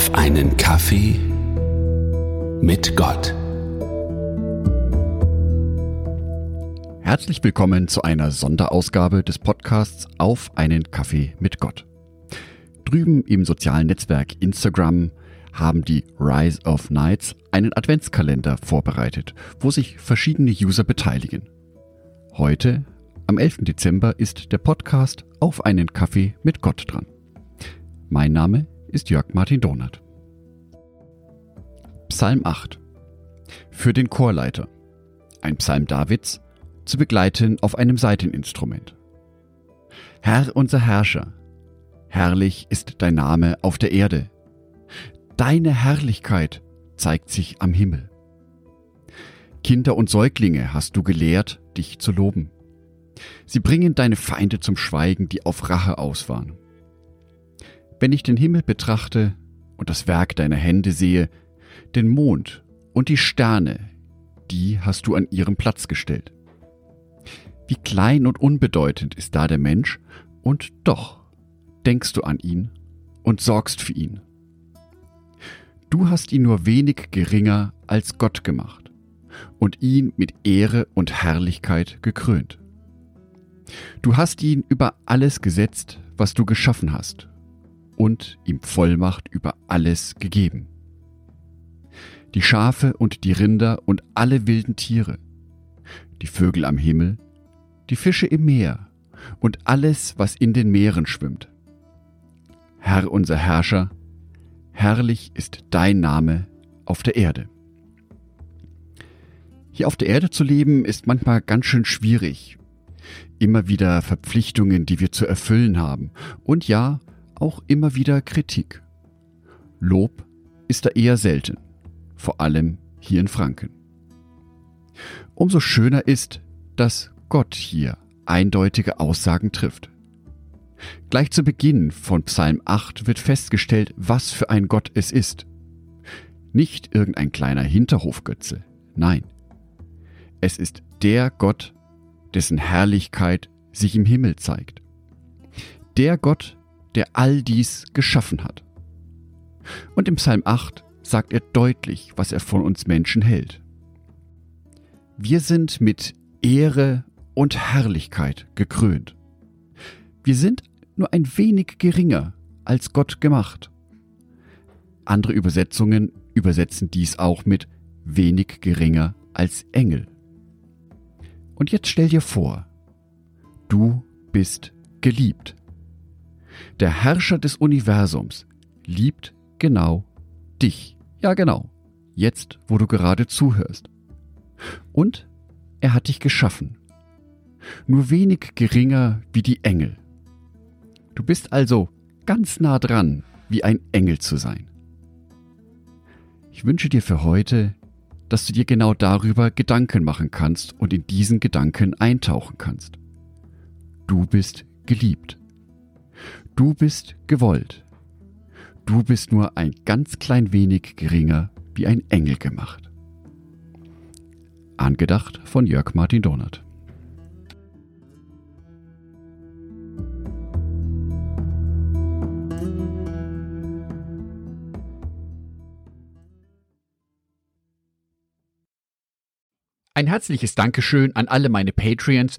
auf einen Kaffee mit Gott. Herzlich willkommen zu einer Sonderausgabe des Podcasts Auf einen Kaffee mit Gott. Drüben im sozialen Netzwerk Instagram haben die Rise of Nights einen Adventskalender vorbereitet, wo sich verschiedene User beteiligen. Heute, am 11. Dezember, ist der Podcast Auf einen Kaffee mit Gott dran. Mein Name ist Jörg Martin Donat. Psalm 8 Für den Chorleiter. Ein Psalm Davids zu begleiten auf einem Saiteninstrument. Herr unser Herrscher, herrlich ist dein Name auf der Erde. Deine Herrlichkeit zeigt sich am Himmel. Kinder und Säuglinge hast du gelehrt, dich zu loben. Sie bringen deine Feinde zum Schweigen, die auf Rache aus. Wenn ich den Himmel betrachte und das Werk deiner Hände sehe, den Mond und die Sterne, die hast du an ihrem Platz gestellt. Wie klein und unbedeutend ist da der Mensch, und doch denkst du an ihn und sorgst für ihn. Du hast ihn nur wenig geringer als Gott gemacht und ihn mit Ehre und Herrlichkeit gekrönt. Du hast ihn über alles gesetzt, was du geschaffen hast, und ihm Vollmacht über alles gegeben. Die Schafe und die Rinder und alle wilden Tiere, die Vögel am Himmel, die Fische im Meer und alles, was in den Meeren schwimmt. Herr unser Herrscher, herrlich ist dein Name auf der Erde. Hier auf der Erde zu leben ist manchmal ganz schön schwierig. Immer wieder Verpflichtungen, die wir zu erfüllen haben. Und ja, auch immer wieder Kritik. Lob ist da eher selten, vor allem hier in Franken. Umso schöner ist, dass Gott hier eindeutige Aussagen trifft. Gleich zu Beginn von Psalm 8 wird festgestellt, was für ein Gott es ist. Nicht irgendein kleiner Hinterhofgötze, nein. Es ist der Gott, dessen Herrlichkeit sich im Himmel zeigt. Der Gott, der all dies geschaffen hat. Und im Psalm 8 sagt er deutlich, was er von uns Menschen hält. Wir sind mit Ehre und Herrlichkeit gekrönt. Wir sind nur ein wenig geringer als Gott gemacht. Andere Übersetzungen übersetzen dies auch mit wenig geringer als Engel. Und jetzt stell dir vor, du bist geliebt. Der Herrscher des Universums liebt genau dich. Ja, genau. Jetzt, wo du gerade zuhörst. Und er hat dich geschaffen. Nur wenig geringer wie die Engel. Du bist also ganz nah dran, wie ein Engel zu sein. Ich wünsche dir für heute, dass du dir genau darüber Gedanken machen kannst und in diesen Gedanken eintauchen kannst. Du bist geliebt. Du bist gewollt. Du bist nur ein ganz klein wenig geringer wie ein Engel gemacht. Angedacht von Jörg Martin Donat. Ein herzliches Dankeschön an alle meine Patreons,